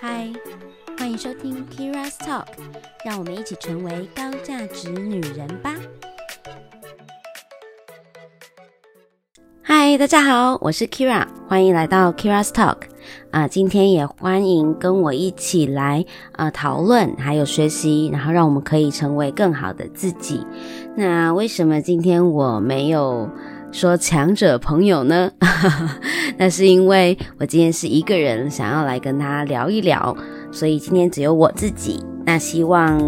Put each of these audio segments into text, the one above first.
嗨，欢迎收听 Kira's Talk，让我们一起成为高价值女人吧。嗨，大家好，我是 Kira，欢迎来到 Kira's Talk 啊、今天也欢迎跟我一起来啊、讨论，还有学习，然后让我们可以成为更好的自己。那为什么今天我没有说强者朋友呢？那是因为我今天是一个人，想要来跟他聊一聊，所以今天只有我自己。那希望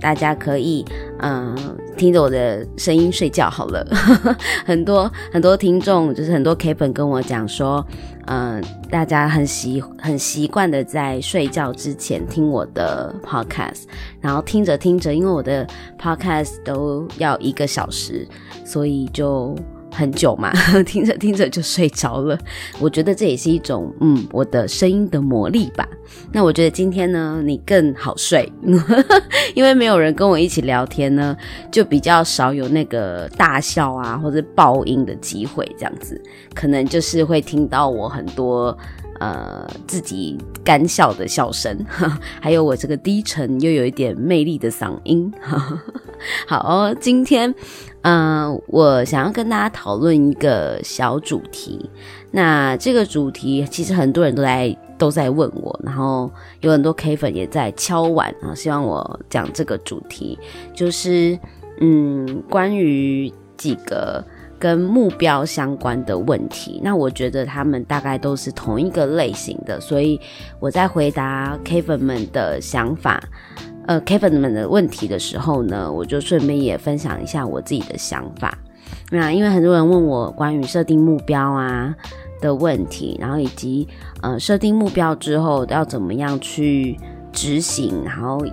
大家可以，嗯、听着我的声音睡觉好了。很多很多听众，就是很多 K 本跟我讲说，嗯、大家很习很习惯的在睡觉之前听我的 Podcast，然后听着听着，因为我的 Podcast 都要一个小时，所以就。很久嘛，听着听着就睡着了。我觉得这也是一种，嗯，我的声音的魔力吧。那我觉得今天呢，你更好睡，因为没有人跟我一起聊天呢，就比较少有那个大笑啊或者爆音的机会，这样子，可能就是会听到我很多。呃，自己干笑的笑声，还有我这个低沉又有一点魅力的嗓音。好哦，今天，嗯、我想要跟大家讨论一个小主题。那这个主题其实很多人都在都在问我，然后有很多 K 粉也在敲碗啊，希望我讲这个主题，就是嗯，关于几个。跟目标相关的问题，那我觉得他们大概都是同一个类型的，所以我在回答 K 粉们的想法，呃，Kevin 们的问题的时候呢，我就顺便也分享一下我自己的想法。那因为很多人问我关于设定目标啊的问题，然后以及呃设定目标之后要怎么样去执行，然后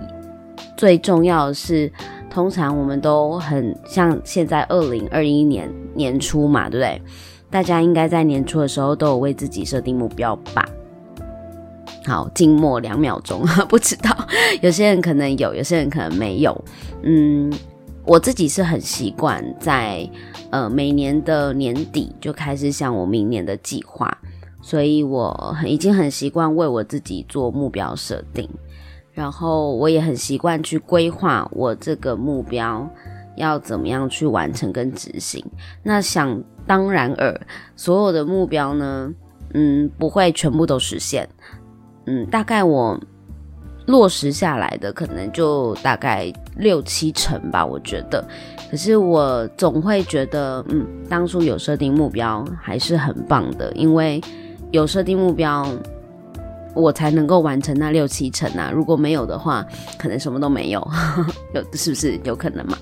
最重要的是。通常我们都很像现在二零二一年年初嘛，对不对？大家应该在年初的时候都有为自己设定目标吧？好，静默两秒钟，不知道有些人可能有，有些人可能没有。嗯，我自己是很习惯在呃每年的年底就开始想我明年的计划，所以我已经很习惯为我自己做目标设定。然后我也很习惯去规划我这个目标要怎么样去完成跟执行。那想当然尔，所有的目标呢，嗯，不会全部都实现。嗯，大概我落实下来的可能就大概六七成吧，我觉得。可是我总会觉得，嗯，当初有设定目标还是很棒的，因为有设定目标。我才能够完成那六七成啊！如果没有的话，可能什么都没有，有是不是有可能嘛？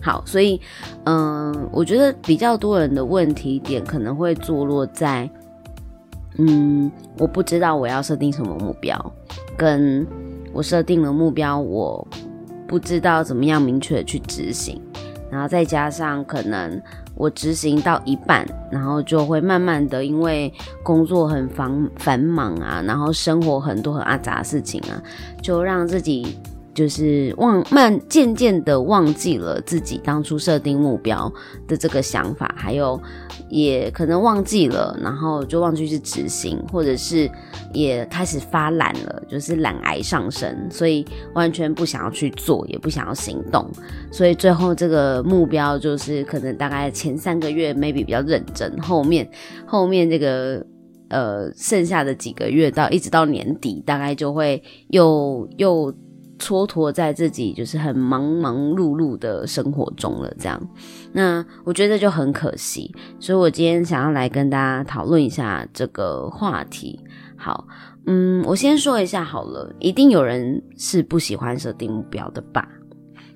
好，所以嗯，我觉得比较多人的问题点可能会坐落在，嗯，我不知道我要设定什么目标，跟我设定了目标，我不知道怎么样明确的去执行，然后再加上可能。我执行到一半，然后就会慢慢的，因为工作很繁繁忙啊，然后生活很多很阿杂的事情啊，就让自己。就是忘慢，渐渐的忘记了自己当初设定目标的这个想法，还有也可能忘记了，然后就忘记去执行，或者是也开始发懒了，就是懒癌上升，所以完全不想要去做，也不想要行动，所以最后这个目标就是可能大概前三个月 maybe 比较认真，后面后面这个呃剩下的几个月到一直到年底，大概就会又又。蹉跎在自己就是很忙忙碌碌的生活中了，这样，那我觉得就很可惜，所以我今天想要来跟大家讨论一下这个话题。好，嗯，我先说一下好了，一定有人是不喜欢设定目标的吧？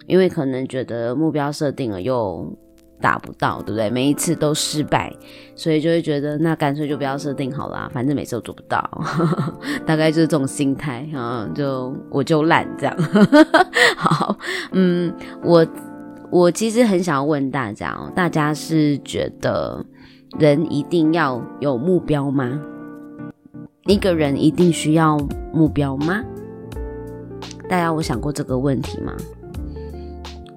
因为可能觉得目标设定了又。达不到，对不对？每一次都失败，所以就会觉得那干脆就不要设定好了，反正每次都做不到，大概就是这种心态啊，就我就烂这样。好，嗯，我我其实很想要问大家哦，大家是觉得人一定要有目标吗？一个人一定需要目标吗？大家有想过这个问题吗？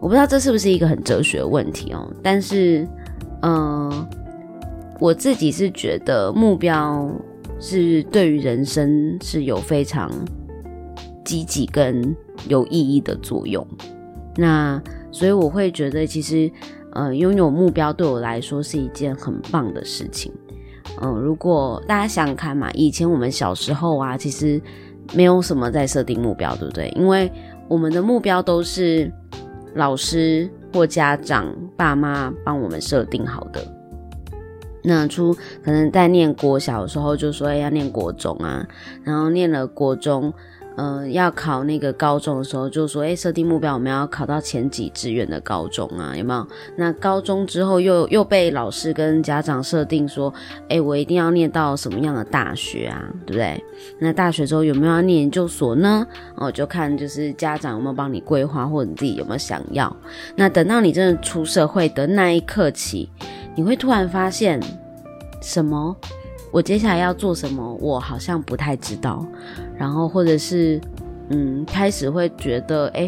我不知道这是不是一个很哲学的问题哦，但是，嗯、我自己是觉得目标是对于人生是有非常积极跟有意义的作用。那所以我会觉得，其实呃，拥有目标对我来说是一件很棒的事情。嗯、如果大家想想看嘛，以前我们小时候啊，其实没有什么在设定目标，对不对？因为我们的目标都是老师或家长、爸妈帮我们设定好的。那初可能在念国小的时候就说，要念国中啊，然后念了国中，嗯、要考那个高中的时候就说，欸，设定目标我们要考到前几志愿的高中啊，有没有？那高中之后又又被老师跟家长设定说，欸，我一定要念到什么样的大学啊，对不对？那大学之后有没有要念研究所呢？哦，就看就是家长有没有帮你规划，或者你自己有没有想要。那等到你真的出社会的那一刻起。你会突然发现，什么？我接下来要做什么？我好像不太知道。然后，或者是，嗯，开始会觉得，哎，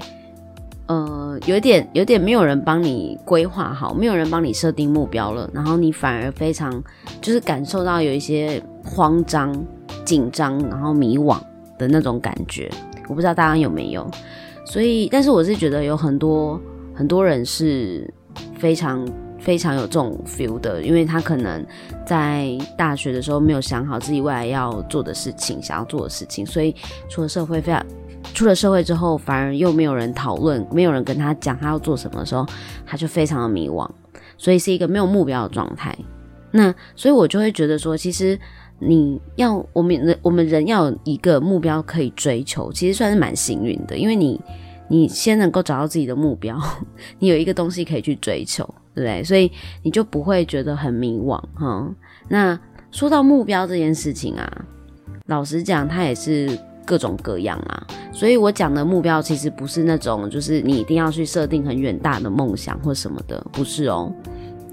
呃，有点，有点没有人帮你规划好，没有人帮你设定目标了。然后你反而非常，就是感受到有一些慌张、紧张，然后迷惘的那种感觉。我不知道大家有没有。所以，但是我是觉得有很多很多人是非常。非常有这种 feel 的，因为他可能在大学的时候没有想好自己未来要做的事情，想要做的事情，所以出了社会，非常出了社会之后，反而又没有人讨论，没有人跟他讲他要做什么的时候，他就非常的迷惘，所以是一个没有目标的状态。那所以我就会觉得说，其实你要我们人我们人要有一个目标可以追求，其实算是蛮幸运的，因为你你先能够找到自己的目标，你有一个东西可以去追求。对？所以你就不会觉得很迷惘哈。那说到目标这件事情啊，老实讲，它也是各种各样啊。所以我讲的目标其实不是那种，就是你一定要去设定很远大的梦想或什么的，不是哦。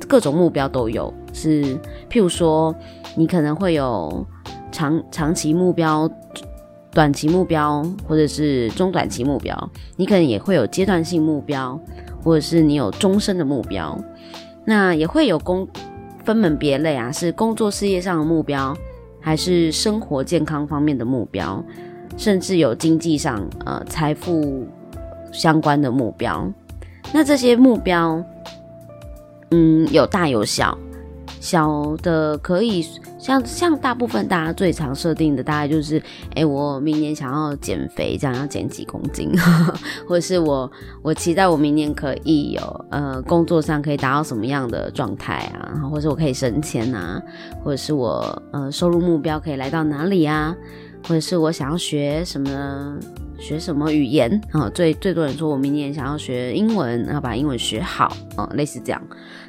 各种目标都有，是譬如说，你可能会有长长期目标、短期目标，或者是中短期目标。你可能也会有阶段性目标。或者是你有终身的目标，那也会有工分门别类啊，是工作事业上的目标，还是生活健康方面的目标，甚至有经济上呃财富相关的目标。那这些目标，嗯，有大有小，小的可以。像像大部分大家最常设定的，大概就是，哎、我明年想要减肥，这样要减几公斤，或者是我我期待我明年可以有呃工作上可以达到什么样的状态啊，然后或者是我可以升迁啊，或者是我呃收入目标可以来到哪里啊，或者是我想要学什么学什么语言啊，最最多人说我明年想要学英文，然后把英文学好，哦，类似这样，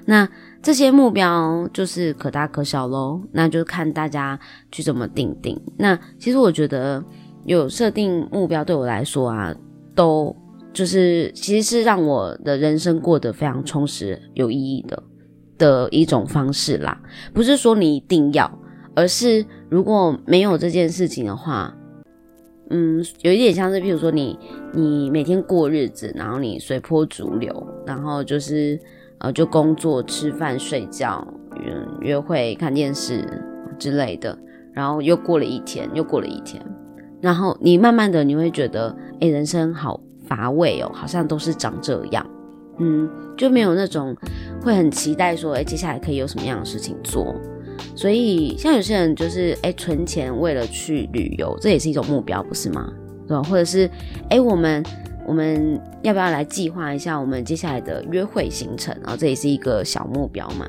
那。这些目标就是可大可小喽，那就看大家去怎么定定。那其实我觉得有设定目标对我来说啊，都就是其实是让我的人生过得非常充实、有意义的的一种方式啦。不是说你一定要，而是如果没有这件事情的话，嗯，有一点像是，譬如说你你每天过日子，然后你随波逐流，然后就是。呃，就工作、吃饭、睡觉、约约会、看电视之类的，然后又过了一天，又过了一天，然后你慢慢的你会觉得，哎，人生好乏味哦，好像都是长这样，嗯，就没有那种会很期待说，哎，接下来可以有什么样的事情做。所以像有些人就是，哎，存钱为了去旅游，这也是一种目标，不是吗？对？或者是，哎，我们。我们要不要来计划一下我们接下来的约会行程？然后这也是一个小目标嘛。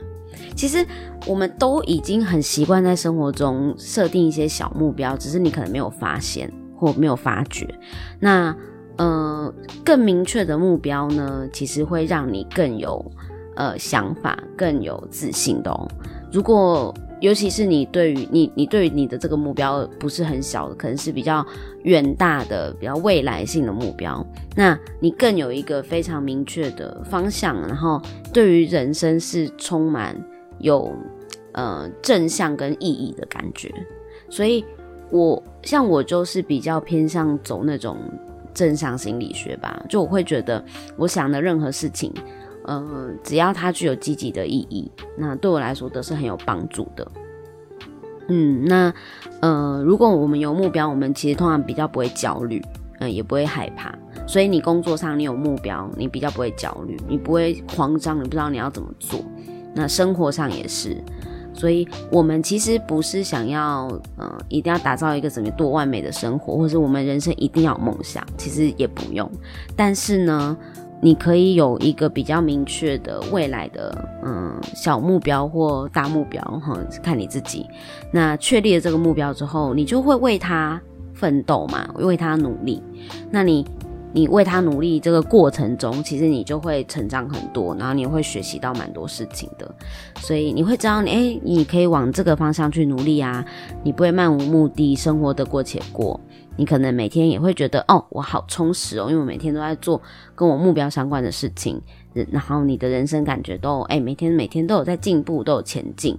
其实我们都已经很习惯在生活中设定一些小目标，只是你可能没有发现或没有发觉。那呃，更明确的目标呢，其实会让你更有呃想法，更有自信的哦。如果尤其是你对于你，你对于你的这个目标不是很小的，可能是比较远大的、比较未来性的目标。那你更有一个非常明确的方向，然后对于人生是充满有呃正向跟意义的感觉。所以我像我就是比较偏向走那种正向心理学吧，就我会觉得我想的任何事情。嗯，只要它具有积极的意义，那对我来说都是很有帮助的。嗯，那呃，如果我们有目标，我们其实通常比较不会焦虑，嗯、也不会害怕。所以你工作上你有目标，你比较不会焦虑，你不会慌张，你不知道你要怎么做。那生活上也是，所以我们其实不是想要，呃，一定要打造一个怎么多完美的生活，或是我们人生一定要有梦想，其实也不用。但是呢，你可以有一个比较明确的未来的，嗯，小目标或大目标，哈，看你自己。那确立了这个目标之后，你就会为他奋斗嘛，为他努力。那你。你为他努力这个过程中，其实你就会成长很多，然后你会学习到蛮多事情的，所以你会知道你，哎，你可以往这个方向去努力啊，你不会漫无目的生活得过且过，你可能每天也会觉得，哦，我好充实哦，因为我每天都在做跟我目标相关的事情，然后你的人生感觉都，哎，每天每天都有在进步，都有前进，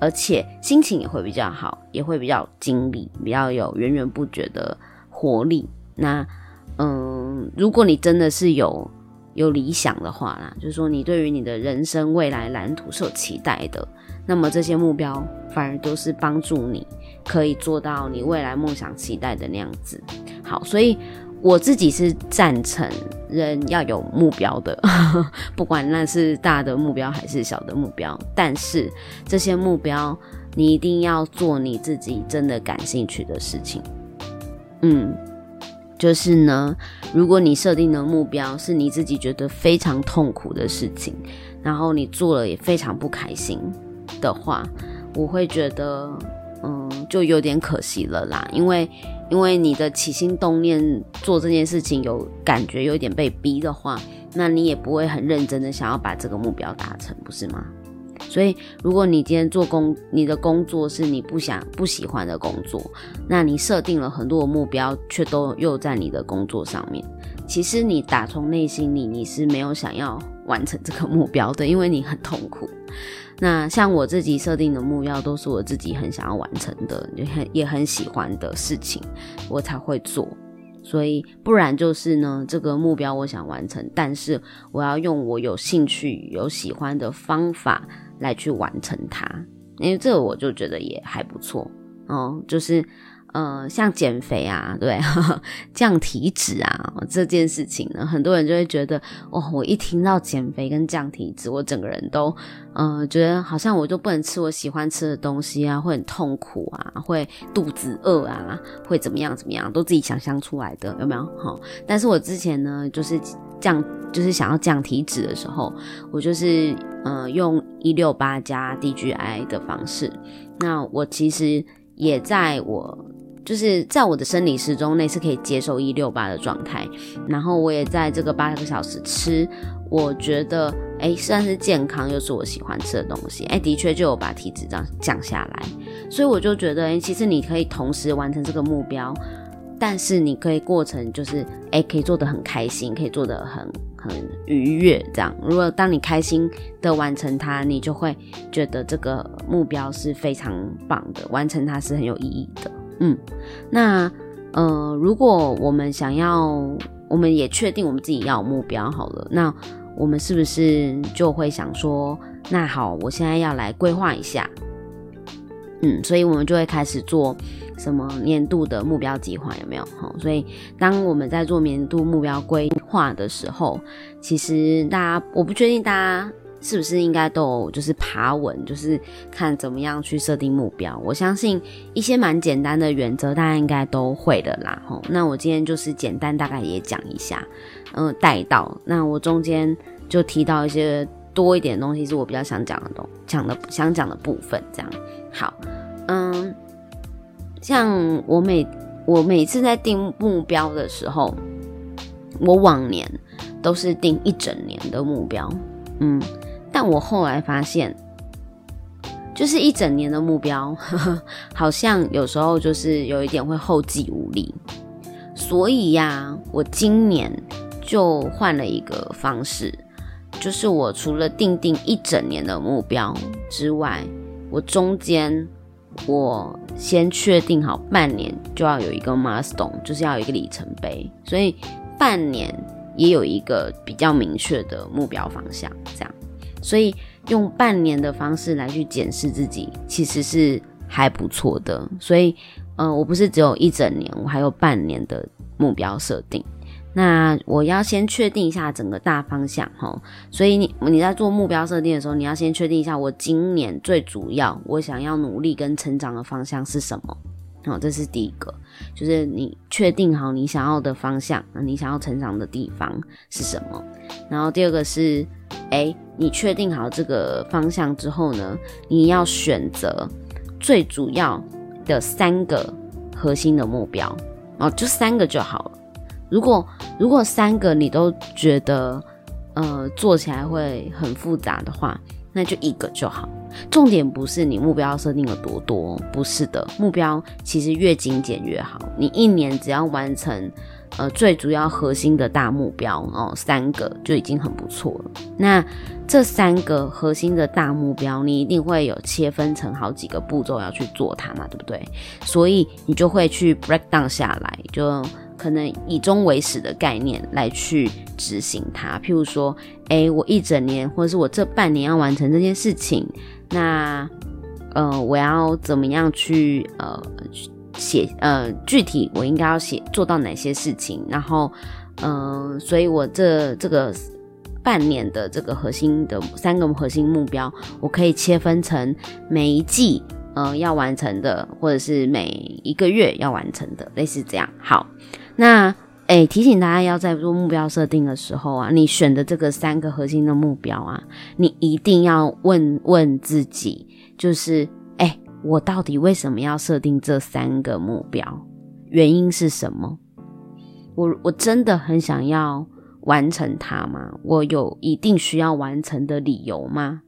而且心情也会比较好，也会比较有精力，比较有源源不绝的活力，那。嗯，如果你真的是有有理想的话啦，就是说你对于你的人生未来蓝图是有期待的，那么这些目标反而都是帮助你可以做到你未来梦想期待的那样子。好，所以我自己是赞成人要有目标的，不管那是大的目标还是小的目标，但是这些目标你一定要做你自己真的感兴趣的事情。嗯。就是呢，如果你设定的目标是你自己觉得非常痛苦的事情，然后你做了也非常不开心的话，我会觉得，嗯，就有点可惜了啦。因为，因为你的起心动念做这件事情有感觉有点被逼的话，那你也不会很认真的想要把这个目标达成，不是吗？所以，如果你今天做工，你的工作是你不想、不喜欢的工作，那你设定了很多的目标，却都又在你的工作上面。其实你打从内心里，你是没有想要完成这个目标的，因为你很痛苦。那像我自己设定的目标，都是我自己很想要完成的，也很也很喜欢的事情，我才会做。所以，不然就是呢，这个目标我想完成，但是我要用我有兴趣、有喜欢的方法。来去完成它，因为这个我就觉得也还不错哦，就是呃，像减肥啊，对，呵呵，降体脂啊这件事情呢，很多人就会觉得，哦，我一听到减肥跟降体脂，我整个人都呃觉得好像我就不能吃我喜欢吃的东西啊，会很痛苦啊，会肚子饿啊，会怎么样怎么样，都自己想象出来的，有没有？好，但是我之前呢，就是。降就是想要降体脂的时候，我就是呃用一六八加 DGI 的方式。那我其实也在我就是在我的生理时钟内是可以接受一六八的状态。然后我也在这个八个小时吃，我觉得哎算是健康又是我喜欢吃的东西，哎的确就有把体脂这样降下来。所以我就觉得哎其实你可以同时完成这个目标。但是你可以过程就是，哎、可以做得很开心，可以做得很很愉悦，这样。如果当你开心的完成它，你就会觉得这个目标是非常棒的，完成它是很有意义的。嗯，那呃，如果我们想要，我们也确定我们自己要有目标好了，那我们是不是就会想说，那好，我现在要来规划一下。嗯，所以我们就会开始做什么年度的目标计划，有没有？好，所以当我们在做年度目标规划的时候，其实大家，我不确定大家是不是应该都有就是爬文，就是看怎么样去设定目标。我相信一些蛮简单的原则，大家应该都会的啦。齁，那我今天就是简单大概也讲一下，嗯、带到。那我中间就提到一些多一点东西，是我比较想讲的东讲的想讲的部分，这样。好，嗯，像我每我每次在定目标的时候，我往年都是定一整年的目标，嗯，但我后来发现，就是一整年的目标，呵呵，好像有时候就是有一点会后继无力，所以呀，我今年就换了一个方式，就是我除了定定一整年的目标之外。我中间，我先确定好半年就要有一个 milestone，就是要有一个里程碑，所以半年也有一个比较明确的目标方向，这样，所以用半年的方式来去检视自己，其实是还不错的。所以，嗯、呃，我不是只有一整年，我还有半年的目标设定。那我要先确定一下整个大方向哈，所以你你在做目标设定的时候，你要先确定一下我今年最主要我想要努力跟成长的方向是什么。好，这是第一个，就是你确定好你想要的方向，你想要成长的地方是什么？然后第二个是，诶，你确定好这个方向之后呢，你要选择最主要的三个核心的目标，哦，就三个就好了。如果如果三个你都觉得呃做起来会很复杂的话，那就一个就好。重点不是你目标设定有多多，不是的，目标其实越精简越好。你一年只要完成呃最主要核心的大目标哦，三个就已经很不错了。那这三个核心的大目标，你一定会有切分成好几个步骤要去做它嘛，对不对？所以你就会去 break down 下来，就。可能以终为始的概念来去执行它，譬如说，诶，我一整年或者是我这半年要完成这件事情，那呃，我要怎么样去呃写呃具体我应该要写做到哪些事情，然后嗯、呃，所以我这这个半年的这个核心的三个核心目标，我可以切分成每一季呃要完成的，或者是每一个月要完成的，类似这样。好。那，诶、提醒大家要在做目标设定的时候啊，你选的这个三个核心的目标啊，你一定要问问自己，就是，我到底为什么要设定这三个目标？原因是什么？我我真的很想要完成它吗？我有一定需要完成的理由吗？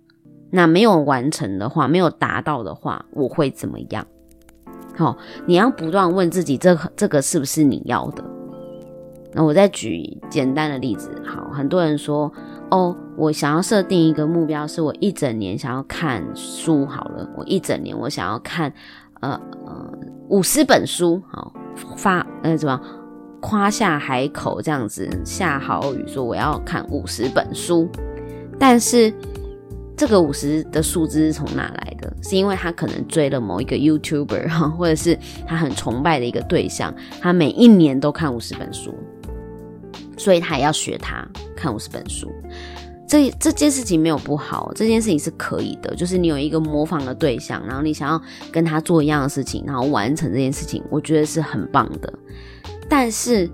那没有完成的话，没有达到的话，我会怎么样？好、你要不断问自己这，这这个是不是你要的？那我再举简单的例子。好，很多人说，哦，我想要设定一个目标，是我一整年想要看书。好了，我一整年我想要看，呃呃，五十本书。好，发呃怎么夸下海口这样子下好语说我要看五十本书，但是。这个五十的数字是从哪来的？是因为他可能追了某一个 YouTuber 哈，或者是他很崇拜的一个对象，他每一年都看五十本书，所以他也要学他看五十本书。这这件事情没有不好，这件事情是可以的，就是你有一个模仿的对象，然后你想要跟他做一样的事情，然后完成这件事情，我觉得是很棒的。但是。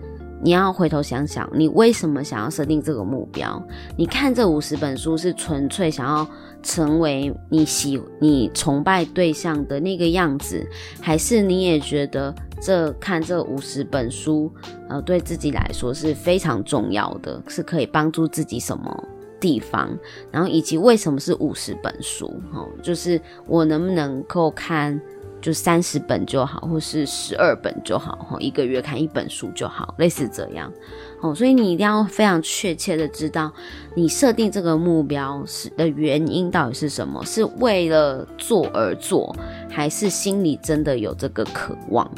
你要回头想想，你为什么想要设定这个目标？你看这五十本书是纯粹想要成为你喜、你崇拜对象的那个样子，还是你也觉得这看这五十本书，呃，对自己来说是非常重要的，是可以帮助自己什么地方？然后以及为什么是五十本书？哦，就是我能不能够看？就三十本就好，或是十二本就好，一个月看一本书就好，类似这样。哦，所以你一定要非常确切的知道，你设定这个目标是的原因到底是什么？是为了做而做，还是心里真的有这个渴望？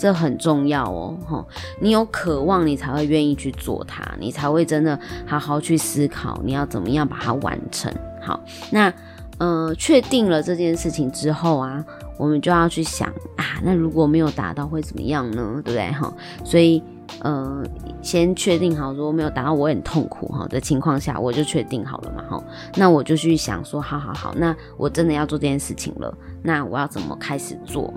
这很重要哦。哈，你有渴望，你才会愿意去做它，你才会真的好好去思考你要怎么样把它完成。好，那呃，确定了这件事情之后啊。我们就要去想啊，那如果没有达到会怎么样呢？对不对？哈，所以呃，先确定好如果没有达到我很痛苦哈的情况下，我就确定好了嘛，哈，那我就去想说，好好好，那我真的要做这件事情了，那我要怎么开始做？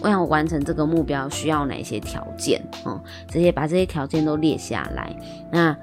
我要完成这个目标需要哪些条件？嗯，这些把这些条件都列下来，那。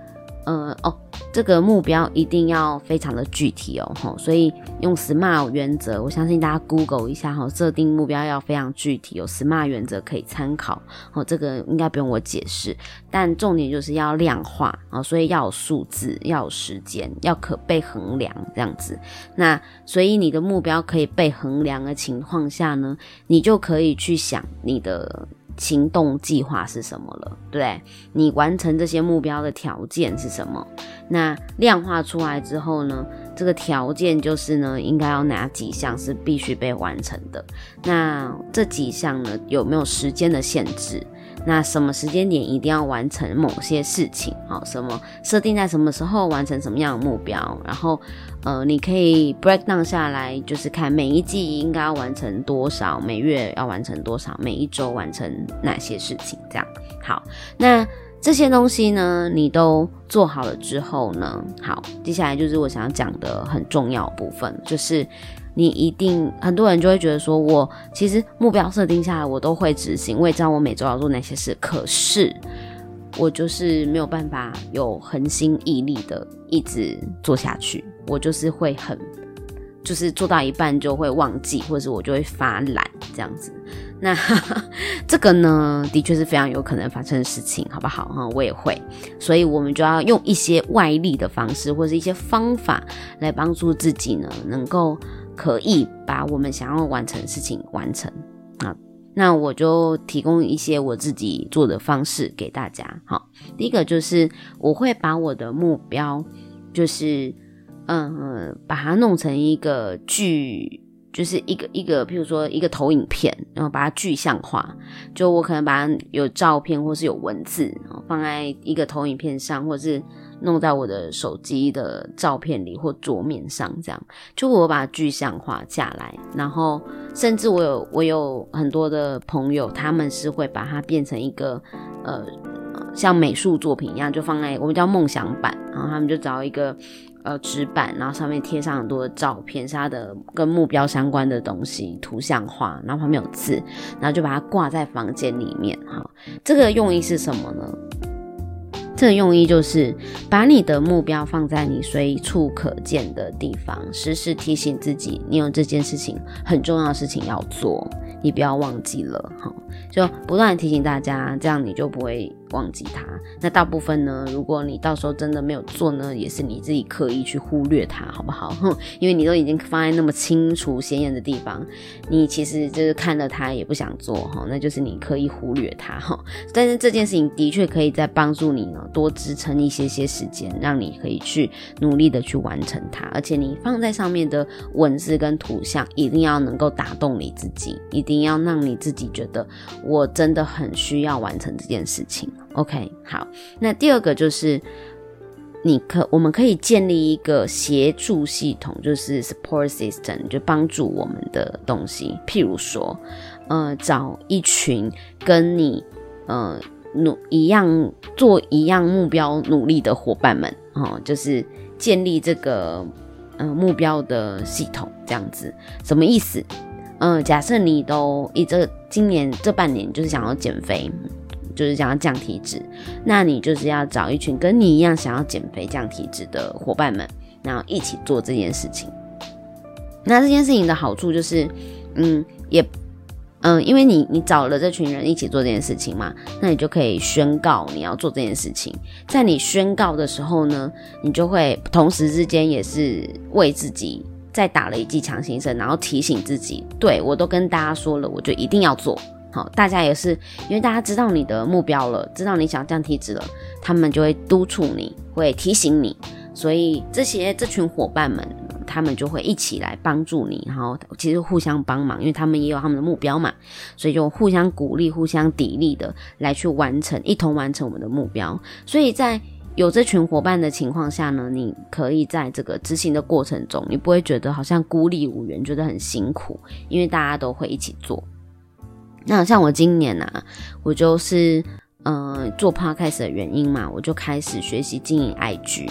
呃哦，这个目标一定要非常的具体哦，吼，所以用 SMART 原则，我相信大家 Google 一下哈，设定目标要非常具体，有 SMART 原则可以参考，哦，这个应该不用我解释，但重点就是要量化啊，所以要有数字，要有时间，要可被衡量这样子。那所以你的目标可以被衡量的情况下呢，你就可以去想你的。行动计划是什么了？对，你完成这些目标的条件是什么？那量化出来之后呢？这个条件就是呢，应该要哪几项是必须被完成的？那这几项呢，有没有时间的限制？那什么时间点一定要完成某些事情，好，什么设定在什么时候完成什么样的目标，然后呃，你可以 break down 下来，就是看每一季应该要完成多少，每月要完成多少，每一周完成哪些事情，这样。好，那这些东西呢，你都做好了之后呢，好，接下来就是我想要讲的很重要部分，就是。你一定很多人就会觉得说，我其实目标设定下来，我都会执行，我也知道我每周要做哪些事，可是我就是没有办法有恒心毅力的一直做下去，我就是会很，就是做到一半就会忘记，或者是我就会发懒这样子。那 这个呢，的确是非常有可能发生的事情，好不好哈？我也会，所以我们就要用一些外力的方式，或者是一些方法来帮助自己呢，能够。可以把我们想要完成的事情完成啊，那我就提供一些我自己做的方式给大家。好，第一个就是我会把我的目标，就是嗯，把它弄成一个具，就是一个一个，譬如说一个投影片，然后把它具象化。就我可能把它有照片或是有文字，放在一个投影片上，或是。弄在我的手机的照片里或桌面上，这样就我把它具象化下来，然后甚至我有我有很多的朋友，他们是会把它变成一个呃像美术作品一样，就放在我们叫梦想版，然后他们就找一个呃纸板，然后上面贴上很多的照片，是他的跟目标相关的东西图像化，然后旁边有字，然后就把它挂在房间里面。哈，这个用意是什么呢？这个用意就是把你的目标放在你随处可见的地方，时时提醒自己，你有这件事情很重要的事情要做，你不要忘记了哈。就不断提醒大家，这样你就不会忘记它。那大部分呢，如果你到时候真的没有做呢，也是你自己刻意去忽略它，好不好？哼，因为你都已经放在那么清楚显眼的地方，你其实就是看了它也不想做哈，那就是你刻意忽略它哈。但是这件事情的确可以再帮助你呢，多支撑一些些时间，让你可以去努力的去完成它。而且你放在上面的文字跟图像，一定要能够打动你自己，一定要让你自己觉得我真的很需要完成这件事情。OK，好，那第二个就是，你可我们可以建立一个协助系统，就是 support system，就帮助我们的东西。譬如说，呃，找一群跟你呃努一样做一样目标努力的伙伴们，哦，就是建立这个呃目标的系统，这样子什么意思？嗯、假设你都以这今年这半年就是想要减肥。就是想要降体脂，那你就是要找一群跟你一样想要减肥降体脂的伙伴们，然后一起做这件事情。那这件事情的好处就是，嗯，也，嗯，因为你你找了这群人一起做这件事情嘛，那你就可以宣告你要做这件事情。在你宣告的时候呢，你就会同时之间也是为自己再打了一剂强心针，然后提醒自己，对，我都跟大家说了，我就一定要做。好，大家也是，因为大家知道你的目标了，知道你想降体脂了，他们就会督促你，会提醒你，所以这些这群伙伴们，他们就会一起来帮助你，然后其实互相帮忙，因为他们也有他们的目标嘛，所以就互相鼓励、互相砥砺的来去完成，一同完成我们的目标。所以在有这群伙伴的情况下呢，你可以在这个执行的过程中，你不会觉得好像孤立无援，觉得很辛苦，因为大家都会一起做。那像我今年啊，我就是呃做 podcast 的原因嘛，我就开始学习经营 IG，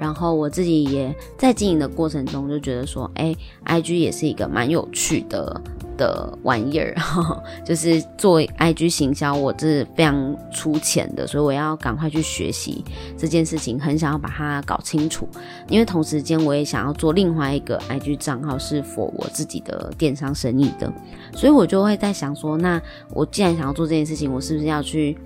然后我自己也在经营的过程中就觉得说，哎，IG 也是一个蛮有趣的。的玩意儿，就是做 IG 行销，我这是非常粗浅的，所以我要赶快去学习这件事情，很想要把它搞清楚。因为同时间我也想要做另外一个 IG 账号，是否我自己的电商生意的，所以我就会在想说，那我既然想要做这件事情，我是不是要去？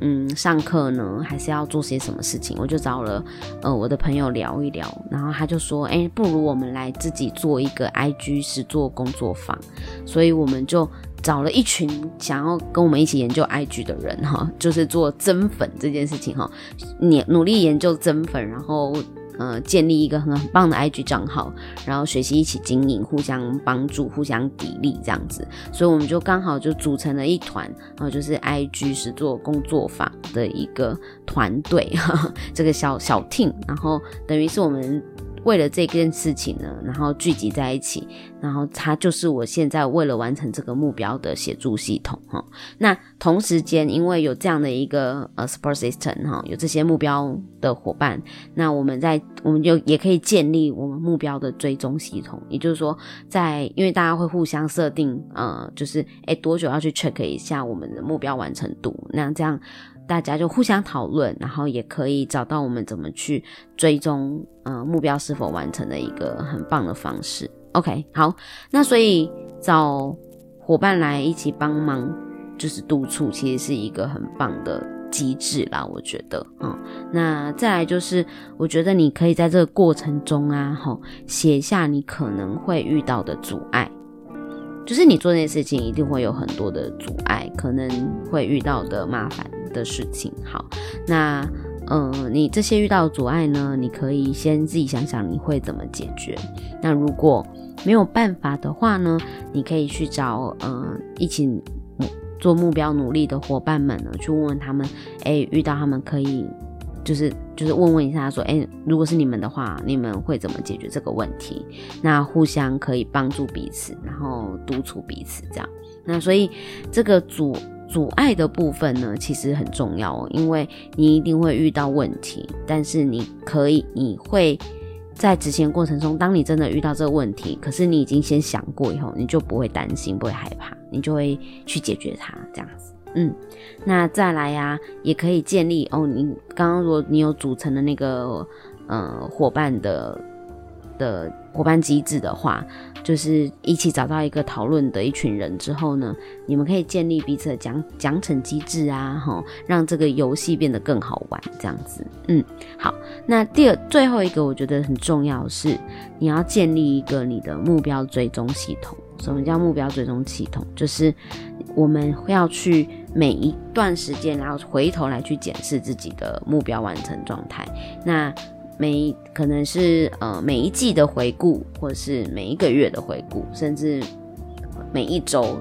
嗯，上课呢，还是要做些什么事情？我就找了呃我的朋友聊一聊，然后他就说，哎、不如我们来自己做一个 IG 实做工作坊，所以我们就找了一群想要跟我们一起研究 IG 的人哈，就是做增粉这件事情哈，你努力研究增粉，然后呃建立一个很很棒的 IG 账号，然后学习一起经营，互相帮助，互相砥砺这样子。所以我们就刚好就组成了一团，然后就是 IG 是做工作坊的一个团队，这个小小 team，然后等于是我们。为了这件事情呢，然后聚集在一起，然后它就是我现在为了完成这个目标的协助系统哈。那同时间，因为有这样的一个呃 support system 哈，有这些目标的伙伴，那我们在我们就也可以建立我们目标的追踪系统。也就是说，在因为大家会互相设定呃，就是诶多久要去 check 一下我们的目标完成度，那这样。大家就互相讨论，然后也可以找到我们怎么去追踪，呃，目标是否完成的一个很棒的方式。OK，好，那所以找伙伴来一起帮忙，就是督促，其实是一个很棒的机制啦，我觉得，嗯，那再来就是，我觉得你可以在这个过程中啊，吼，写下你可能会遇到的阻碍，就是你做这件事情一定会有很多的阻碍，可能会遇到的麻烦。的事情，好，那呃，你这些遇到阻碍呢，你可以先自己想想你会怎么解决。那如果没有办法的话呢，你可以去找呃一起做目标努力的伙伴们呢，去问问他们，哎，遇到他们可以就是就是问问一下，说，哎，如果是你们的话，你们会怎么解决这个问题？那互相可以帮助彼此，然后督促彼此，这样。那所以这个阻。阻碍的部分呢，其实很重要哦，因为你一定会遇到问题，但是你可以，你会在执行过程中，当你真的遇到这个问题，可是你已经先想过以后，你就不会担心，不会害怕，你就会去解决它，这样子。嗯，那再来呀、也可以建立哦，你刚刚如果你有组成的那个呃伙伴的。的伙伴机制的话，就是一起找到一个讨论的一群人之后呢，你们可以建立彼此的奖奖惩机制啊，齁，让这个游戏变得更好玩，这样子。嗯，好，那第二最后一个我觉得很重要是，你要建立一个你的目标追踪系统。什么叫目标追踪系统？就是我们要去每一段时间，然后回头来去检视自己的目标完成状态。那每可能是呃每一季的回顾，或是每一个月的回顾，甚至每一周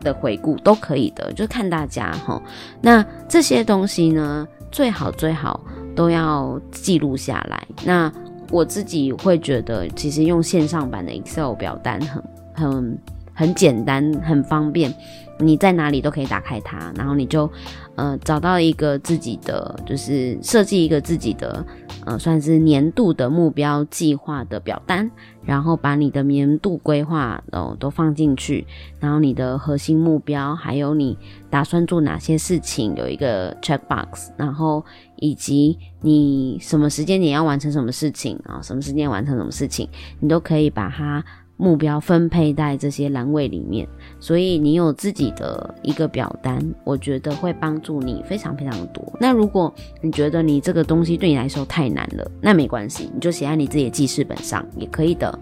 的回顾都可以的，就看大家哈。那这些东西呢，最好最好都要记录下来。那我自己会觉得，其实用线上版的 Excel 表单很很很简单，很方便。你在哪里都可以打开它，然后你就呃找到一个自己的，就是设计一个自己的呃算是年度的目标计划的表单，然后把你的年度规划哦都放进去，然后你的核心目标，还有你打算做哪些事情，有一个 checkbox，然后以及你什么时间点要完成什么事情啊，什么时间完成什么事情，你都可以把它。目标分配在这些栏位里面，所以你有自己的一个表单，我觉得会帮助你非常非常多。那如果你觉得你这个东西对你来说太难了，那没关系，你就写在你自己的记事本上也可以的。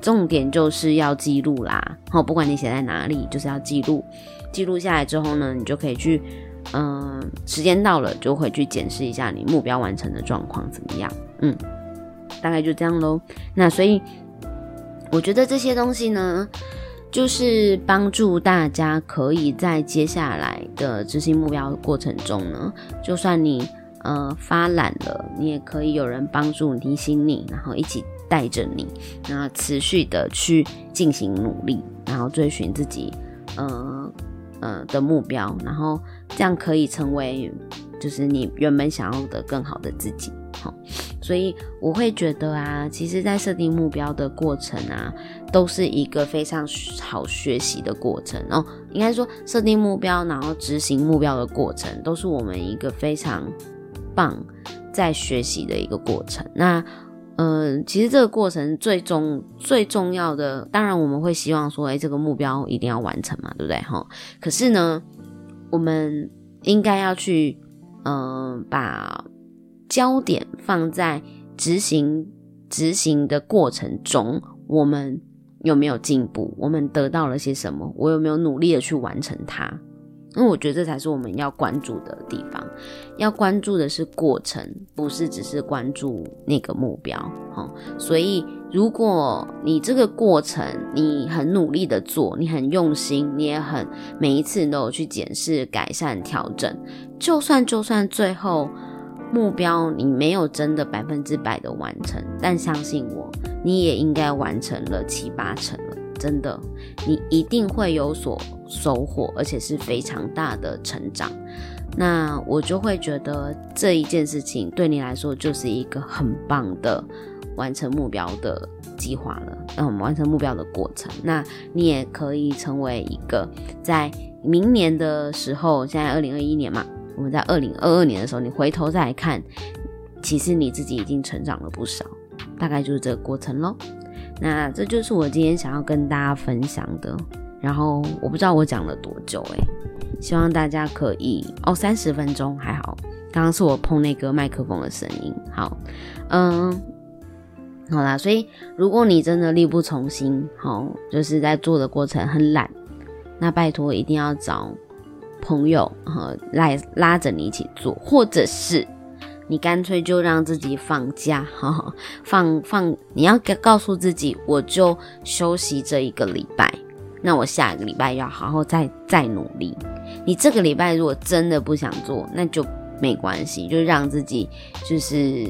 重点就是要记录啦，好，不管你写在哪里，就是要记录。记录下来之后呢，你就可以去，嗯、时间到了就会去检视一下你目标完成的状况怎么样。嗯，大概就这样喽。那所以。我觉得这些东西呢，就是帮助大家可以在接下来的执行目标过程中呢，就算你呃发懒了，你也可以有人帮助提醒你，然后一起带着你，然后持续的去进行努力，然后追寻自己呃呃的目标，然后这样可以成为就是你原本想要的更好的自己。好，所以我会觉得啊，其实，在设定目标的过程啊，都是一个非常好学习的过程哦。应该说，设定目标，然后执行目标的过程，都是我们一个非常棒在学习的一个过程。那，嗯、呃，其实这个过程最终最重要的，当然我们会希望说，哎，这个目标一定要完成嘛，对不对？哈，可是呢，我们应该要去，嗯、把。焦点放在执行执行的过程中，我们有没有进步？我们得到了些什么？我有没有努力的去完成它？因为我觉得这才是我们要关注的地方，要关注的是过程，不是只是关注那个目标。哈，所以如果你这个过程你很努力的做，你很用心，你也很每一次都有去检视、改善、调整，就算就算最后目标你没有真的百分之百的完成，但相信我，你也应该完成了七八成了。真的，你一定会有所收获，而且是非常大的成长。那我就会觉得这一件事情对你来说就是一个很棒的完成目标的计划了。嗯，完成目标的过程，那你也可以成为一个在明年的时候，现在二零二一年嘛，我们在二零二二年的时候，你回头再来看，其实你自己已经成长了不少，大概就是这个过程喽。那这就是我今天想要跟大家分享的，然后我不知道我讲了多久诶、希望大家可以哦，三十分钟还好，刚刚是我碰那个麦克风的声音，好，嗯，好啦，所以如果你真的力不从心，好，就是在做的过程很懒，那拜托一定要找朋友哈来拉着你一起做，或者是。你干脆就让自己放假，哈哈，放放，你要告诉自己，我就休息这一个礼拜，那我下一个礼拜要好好再再努力。你这个礼拜如果真的不想做，那就没关系，就让自己就是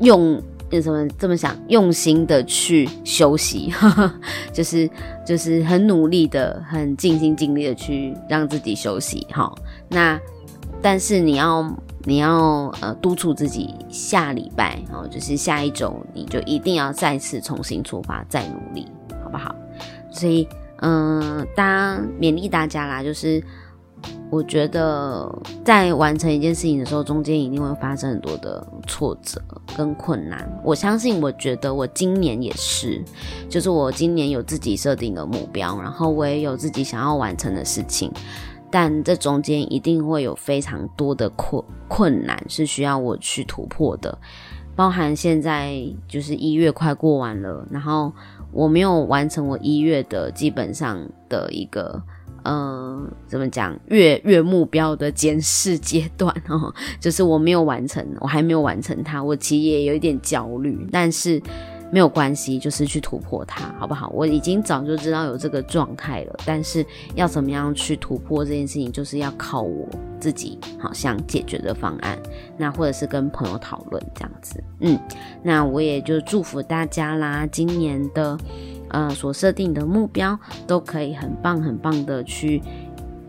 用什么这么想，用心的去休息，哈哈，就是就是很努力的，很尽心尽力的去让自己休息，哈。那但是你要。你要呃督促自己下礼拜哦，就是下一周你就一定要再次重新出发，再努力，好不好？所以嗯、呃，大家勉励大家啦，就是我觉得在完成一件事情的时候，中间一定会发生很多的挫折跟困难。我相信，我觉得我今年也是，就是我今年有自己设定的目标，然后我也有自己想要完成的事情。但这中间一定会有非常多的困困难是需要我去突破的，包含现在就是一月快过完了，然后我没有完成我一月的基本上的一个呃怎么讲月月目标的检视阶段哦，就是我没有完成，我还没有完成它，我其实也有一点焦虑，但是。没有关系，就是去突破它，好不好？我已经早就知道有这个状态了，但是要怎么样去突破这件事情，就是要靠我自己，好像解决的方案，那或者是跟朋友讨论这样子，嗯，那我也就祝福大家啦，今年的呃所设定的目标都可以很棒很棒的去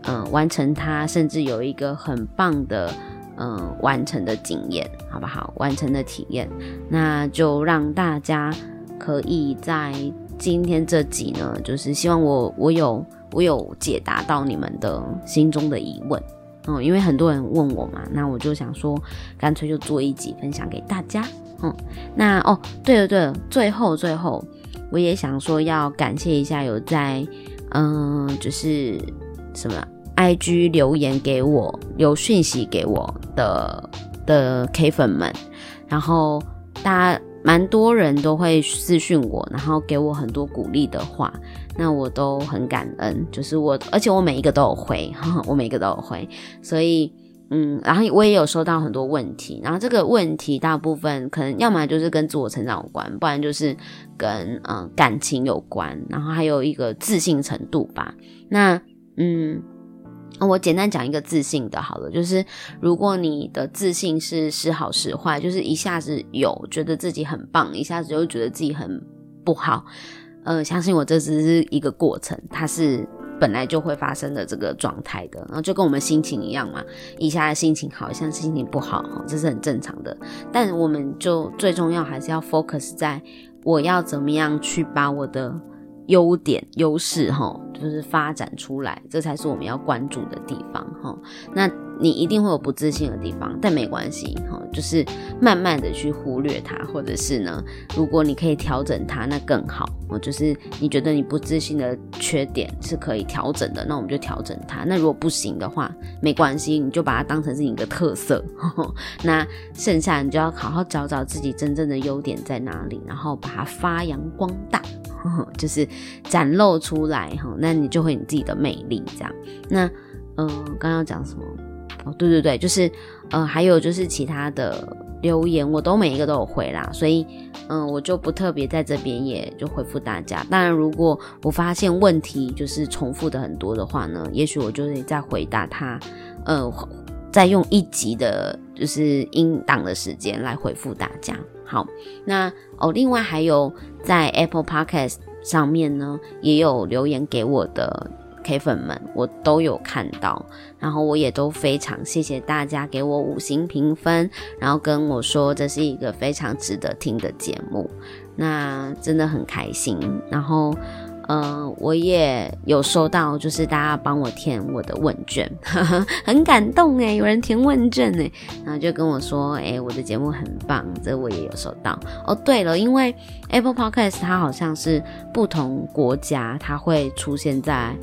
呃完成它，甚至有一个很棒的。呃，完成的经验好不好？完成的体验，那就让大家可以在今天这集呢，就是希望我我有我有解答到你们的心中的疑问。嗯，因为很多人问我嘛，那我就想说，干脆就做一集分享给大家。嗯，那哦，对了对了，最后最后，我也想说要感谢一下有在嗯，就是什么。IG 留言给我，留讯息给我的的 K 粉们，然后大家蛮多人都会私讯我，然后给我很多鼓励的话，那我都很感恩。就是我，而且我每一个都有回，呵呵，我每一个都有回，所以嗯，然后我也有收到很多问题，然后这个问题大部分可能要么就是跟自我成长有关，不然就是跟嗯感情有关，然后还有一个自信程度吧。那嗯。我简单讲一个自信的，好了，就是如果你的自信是时好时坏，就是一下子有觉得自己很棒，一下子又觉得自己很不好，呃，相信我，这只是一个过程，它是本来就会发生的这个状态的，然后就跟我们心情一样嘛，一下的心情好，一下心情不好，这是很正常的。但我们就最重要还是要 focus 在我要怎么样去把我的优点、优势，哈。就是发展出来，这才是我们要关注的地方哈。那你一定会有不自信的地方，但没关系哈，就是慢慢的去忽略它，或者是呢，如果你可以调整它，那更好。哦就是你觉得你不自信的缺点是可以调整的，那我们就调整它。那如果不行的话，没关系，你就把它当成是你的特色。那剩下你就要好好找找自己真正的优点在哪里，然后把它发扬光大。就是展露出来哈，那你就会你自己的魅力这样。那嗯，刚刚讲什么？哦，对对对，就是呃，还有就是其他的留言，我都每一个都有回啦，所以嗯，我就不特别在这边也就回复大家。当然，如果我发现问题就是重复的很多的话呢，也许我就会再回答他，呃，再用一集的就是音档的时间来回复大家。好，那哦，另外还有在 Apple Podcast 上面呢，也有留言给我的黑粉们，我都有看到，然后我也都非常谢谢大家给我五星评分，然后跟我说这是一个非常值得听的节目，那真的很开心，然后。呃，我也有收到，就是大家帮我填我的问卷，很感动诶，有人填问卷诶，然后就跟我说，诶，我的节目很棒，这我也有收到。哦，对了，因为 Apple Podcast 它好像是不同国家，它会出现在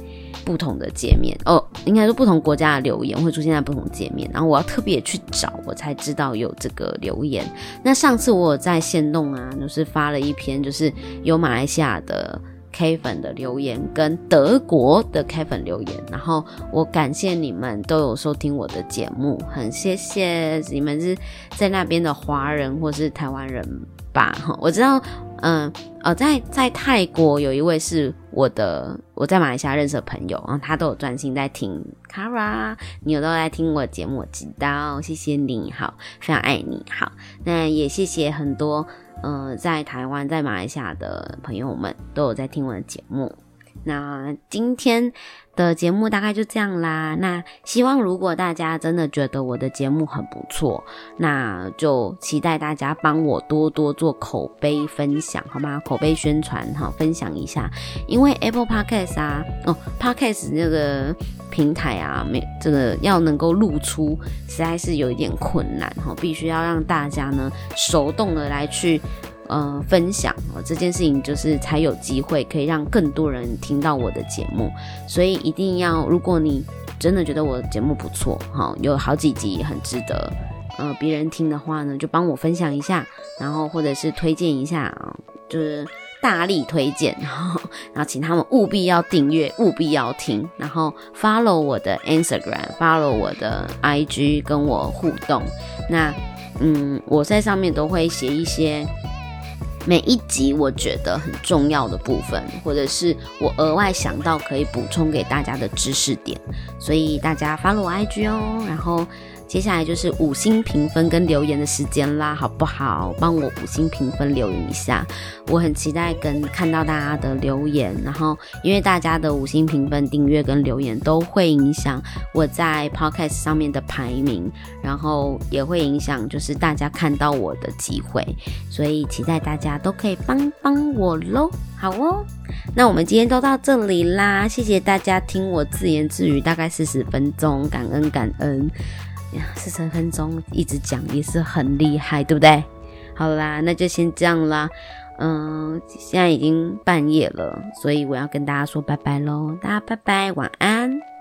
不同的界面哦，应该说不同国家的留言会出现在不同界面，然后我要特别去找，我才知道有这个留言。那上次我有在线弄啊，就是发了一篇，就是有马来西亚的。K 粉的留言跟德国的 K 粉留言，然后我感谢你们都有收听我的节目，很谢谢你们是在那边的华人或是台湾人吧。哈，我知道，嗯呃，在在泰国有一位是我的我在马来西亚认识的朋友，然后他都有专心在听 Kara，你有都在听我的节目，我知道，谢谢你好，非常爱你好，那也谢谢很多。呃，在台湾、在马来西亚的朋友们都有在听我的节目。那今天的节目大概就这样啦。那希望如果大家真的觉得我的节目很不错，那就期待大家帮我多多做口碑分享，好吗？口碑宣传哈，分享一下。因为 Apple Podcast 啊，哦，Podcast 那个平台啊，没这个要能够露出，实在是有一点困难哈，必须要让大家呢手动的来去。呃，分享哦，这件事情就是才有机会可以让更多人听到我的节目，所以一定要，如果你真的觉得我的节目不错，哈，有好几集很值得，呃，别人听的话呢，就帮我分享一下，然后或者是推荐一下啊，就是大力推荐，然后，然后请他们务必要订阅，务必要听，然后 follow 我的 Instagram，follow 我的 IG，跟我互动。那，嗯，我在上面都会写一些。每一集我觉得很重要的部分，或者是我额外想到可以补充给大家的知识点，所以大家 follow 我 IG 哦，然后。接下来就是五星评分跟留言的时间啦，好不好？帮我五星评分留言一下，我很期待跟看到大家的留言。然后，因为大家的五星评分、订阅跟留言都会影响我在 Podcast 上面的排名，然后也会影响就是大家看到我的机会，所以期待大家都可以帮帮我喽。好哦，那我们今天都到这里啦，谢谢大家听我自言自语大概四十分钟，感恩感恩。四十分钟一直讲也是很厉害，对不对？好啦，那就先这样啦。嗯，现在已经半夜了，所以我要跟大家说拜拜喽。大家拜拜，晚安。